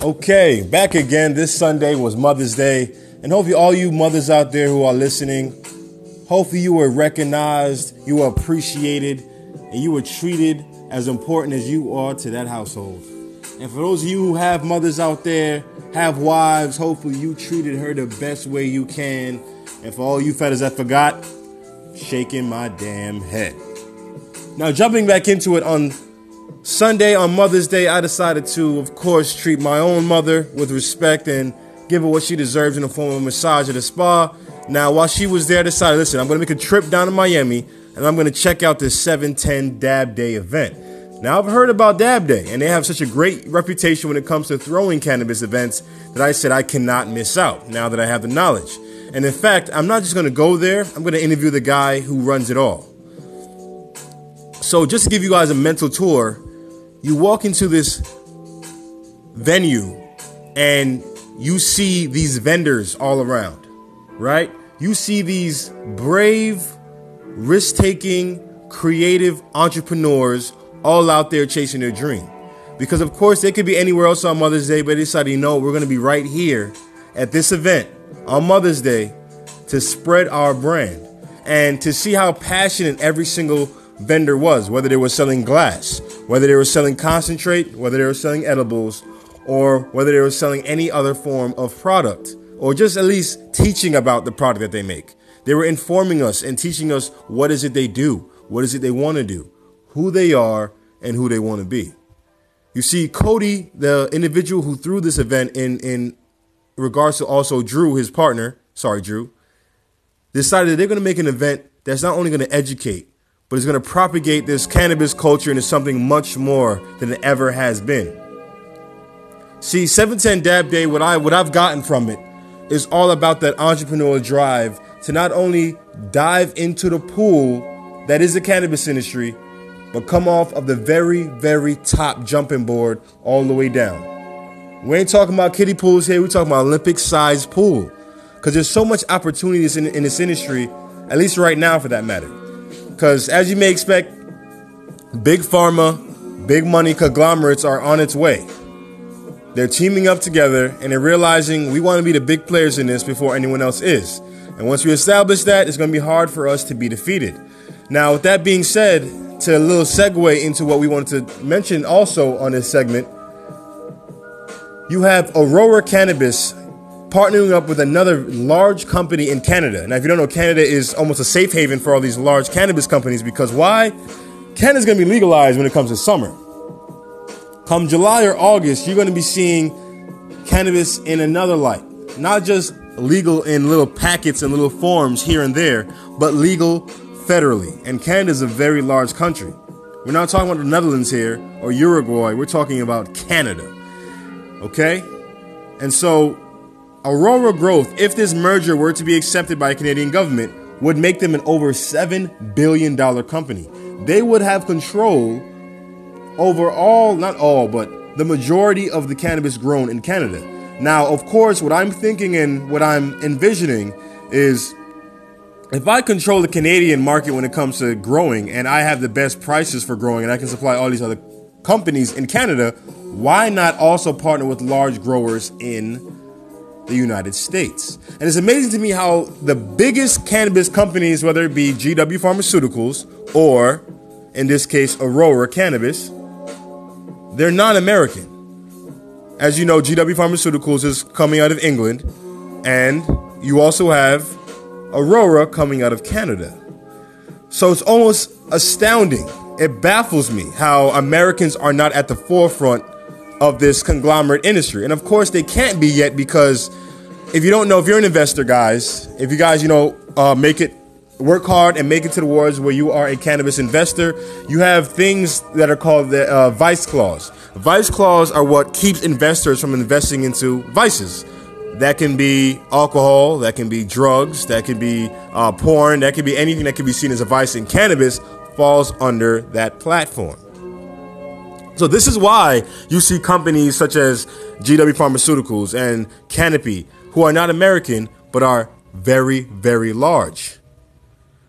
Okay, back again. This Sunday was Mother's Day, and hopefully, all you mothers out there who are listening, hopefully, you were recognized, you were appreciated, and you were treated as important as you are to that household. And for those of you who have mothers out there, have wives, hopefully, you treated her the best way you can. And for all you fellas that forgot, shaking my damn head. Now, jumping back into it on Sunday on Mother's Day, I decided to, of course, treat my own mother with respect and give her what she deserves in the form of a massage at a spa. Now, while she was there, I decided, listen, I'm going to make a trip down to Miami and I'm going to check out this 710 Dab Day event. Now, I've heard about Dab Day, and they have such a great reputation when it comes to throwing cannabis events that I said I cannot miss out now that I have the knowledge. And in fact, I'm not just going to go there, I'm going to interview the guy who runs it all. So, just to give you guys a mental tour, you walk into this venue and you see these vendors all around, right? You see these brave, risk taking, creative entrepreneurs all out there chasing their dream. Because, of course, they could be anywhere else on Mother's Day, but they decided, you know, we're going to be right here at this event on Mother's Day to spread our brand and to see how passionate every single vendor was, whether they were selling glass, whether they were selling concentrate, whether they were selling edibles, or whether they were selling any other form of product, or just at least teaching about the product that they make. They were informing us and teaching us what is it they do, what is it they want to do, who they are, and who they want to be. You see, Cody, the individual who threw this event in in regards to also Drew, his partner, sorry, Drew, decided they're going to make an event that's not only going to educate, but it's going to propagate this cannabis culture into something much more than it ever has been. See, 710 Dab Day, what I what I've gotten from it is all about that entrepreneurial drive to not only dive into the pool that is the cannabis industry, but come off of the very, very top jumping board all the way down. We ain't talking about kiddie pools here, we're talking about Olympic sized pool. Because there's so much opportunities in, in this industry, at least right now for that matter. Because as you may expect, big pharma, big money conglomerates are on its way. They're teaming up together and they're realizing we want to be the big players in this before anyone else is. And once we establish that, it's going to be hard for us to be defeated. Now, with that being said, to a little segue into what we wanted to mention also on this segment, you have Aurora Cannabis partnering up with another large company in Canada. Now, if you don't know, Canada is almost a safe haven for all these large cannabis companies because why? Canada's going to be legalized when it comes to summer. Come July or August, you're going to be seeing cannabis in another light. Not just legal in little packets and little forms here and there, but legal federally. And Canada is a very large country. We're not talking about the Netherlands here or Uruguay. We're talking about Canada. Okay? And so Aurora Growth, if this merger were to be accepted by the Canadian government, would make them an over $7 billion company. They would have control over all, not all, but the majority of the cannabis grown in Canada. Now, of course, what I'm thinking and what I'm envisioning is if I control the Canadian market when it comes to growing and I have the best prices for growing and I can supply all these other companies in Canada, why not also partner with large growers in the United States. And it's amazing to me how the biggest cannabis companies, whether it be GW Pharmaceuticals or, in this case, Aurora Cannabis, they're non American. As you know, GW Pharmaceuticals is coming out of England, and you also have Aurora coming out of Canada. So it's almost astounding. It baffles me how Americans are not at the forefront of this conglomerate industry. And of course, they can't be yet because if you don't know, if you're an investor, guys, if you guys, you know, uh, make it work hard and make it to the wards where you are a cannabis investor, you have things that are called the uh, vice clause. Vice clause are what keeps investors from investing into vices. That can be alcohol, that can be drugs, that can be uh, porn, that can be anything that can be seen as a vice. And cannabis falls under that platform. So this is why you see companies such as GW Pharmaceuticals and Canopy, who are not American but are very, very large.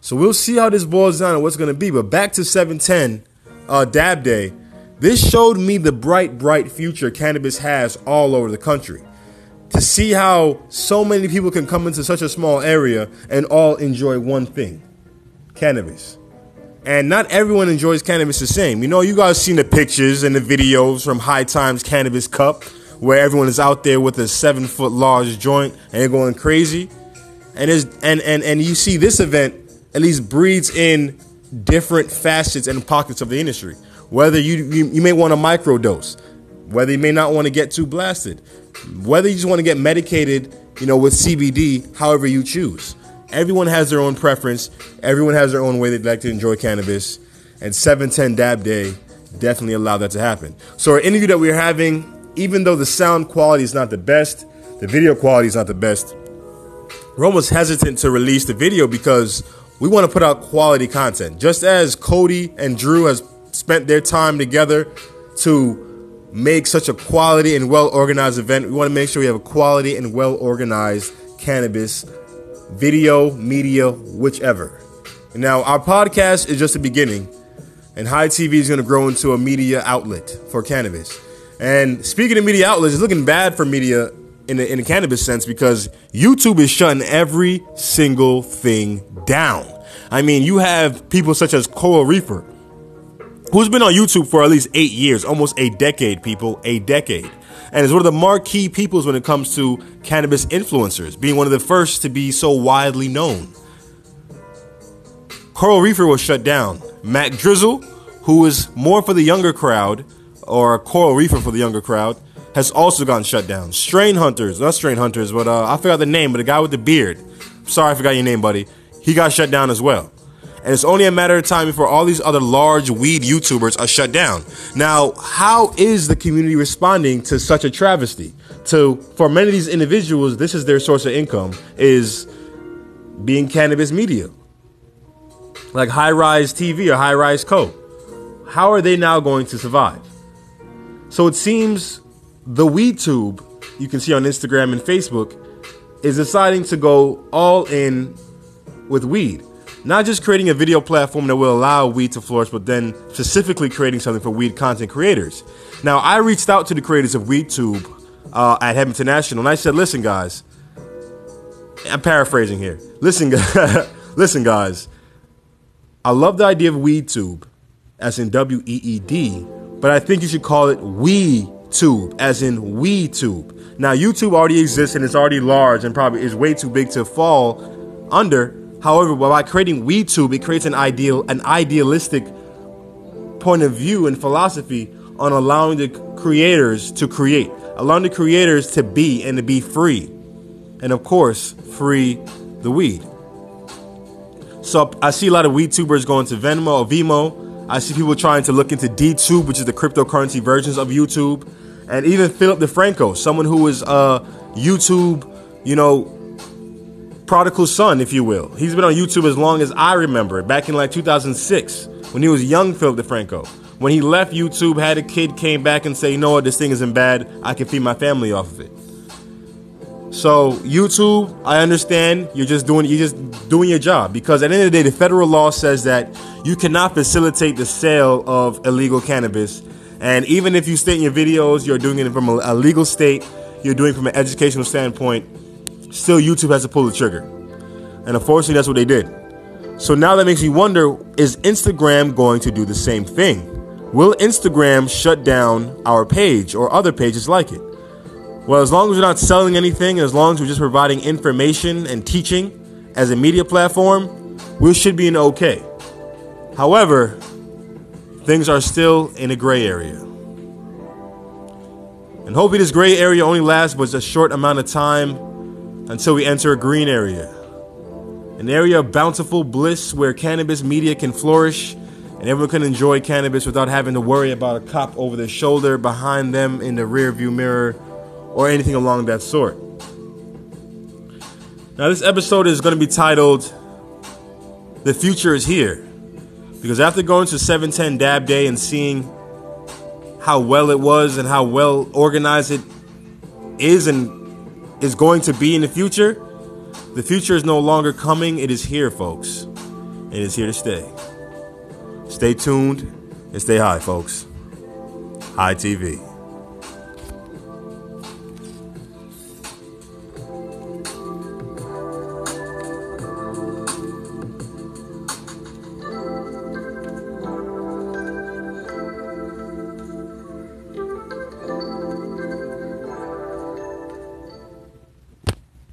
So we'll see how this boils down and what's going to be. But back to 710 uh, Dab Day, This showed me the bright, bright future cannabis has all over the country. To see how so many people can come into such a small area and all enjoy one thing cannabis. And not everyone enjoys cannabis the same. You know, you guys seen the pictures and the videos from High Times Cannabis Cup, where everyone is out there with a seven foot large joint and they're going crazy. And, is and, and, and you see this event at least breeds in different facets and pockets of the industry. Whether you, you, you may want to microdose, whether you may not want to get too blasted, whether you just want to get medicated, you know, with CBD, however you choose. Everyone has their own preference. Everyone has their own way they'd like to enjoy cannabis. And 710 Dab Day definitely allowed that to happen. So our interview that we're having, even though the sound quality is not the best, the video quality is not the best, we're almost hesitant to release the video because we want to put out quality content. Just as Cody and Drew has spent their time together to make such a quality and well organized event, we want to make sure we have a quality and well organized cannabis video, media, whichever. Now, our podcast is just the beginning, and High TV is going to grow into a media outlet for cannabis. And speaking of media outlets, it's looking bad for media in the, in the cannabis sense because YouTube is shutting every single thing down. I mean, you have people such as Coral Reefer, who's been on YouTube for at least eight years, almost a decade, people, a decade. And is one of the marquee peoples when it comes to cannabis influencers, being one of the first to be so widely known. Coral Reefer was shut down. MacDizzle, who is more for the younger crowd, or Coral Reefer for the younger crowd, has also gotten shut down. Strain Hunters, not Strain Hunters, but uh, I forgot the name, but the guy with the beard. Sorry, I forgot your name, buddy. He got shut down as well. And it's only a matter of time before all these other large weed YouTubers are shut down. Now, how is the community responding to such a travesty? To for many of these individuals, this is their source of income is being cannabis media. Like High Rise TV or High Rise Co. How are they now going to survive? So it seems the weed tube you can see on Instagram and Facebook is deciding to go all in with weed. Not just creating a video platform that will allow weed to flourish, but then specifically creating something for weed content creators. Now, I reached out to the creators of WeedTube uh, at Hemp International, and I said, "Listen, guys." I'm paraphrasing here. Listen, listen, guys. I love the idea of WeedTube, as in W E E D, but I think you should call it WeTube, as in WeTube. Now, YouTube already exists and it's already large and probably is way too big to fall under. However, by creating WeTube, it creates an ideal, an idealistic point of view and philosophy on allowing the creators to create, allowing the creators to be and to be free, and of course, free the weed. So I see a lot of WeedTubers going to Venmo or Vimeo. I see people trying to look into DTube, which is the cryptocurrency versions of YouTube, and even Philip DeFranco, someone who is a YouTube, you know, prodigal son, if you will. He's been on YouTube as long as I remember, back in like 2006, when he was young Philip DeFranco. When he left YouTube, had a kid, came back and say, you know what, this thing isn't bad. I can feed my family off of it. So YouTube, I understand you're just doing you're just doing your job because at the end of the day, the federal law says that you cannot facilitate the sale of illegal cannabis. And even if you state in your videos you're doing it from a, legal state, you're doing it from an educational standpoint, still YouTube has to pull the trigger. And unfortunately, that's what they did. So now that makes me wonder is Instagram going to do the same thing? Will Instagram shut down our page or other pages like it? Well, as long as we're not selling anything, as long as we're just providing information and teaching as a media platform, we should be in okay. However, things are still in a gray area. And hopefully, this gray area only lasts but a short amount of time until we enter a green area. An area of bountiful bliss where cannabis media can flourish and everyone can enjoy cannabis without having to worry about a cop over their shoulder, behind them, in the rear view mirror, or anything along that sort. Now, this episode is going to be titled The Future is Here. Because after going to 710 Dab Day and seeing how well it was and how well organized it is and is going to be in the future, the future is no longer coming. It is here, folks. It is here to stay. Stay tuned and stay high, folks. High TV.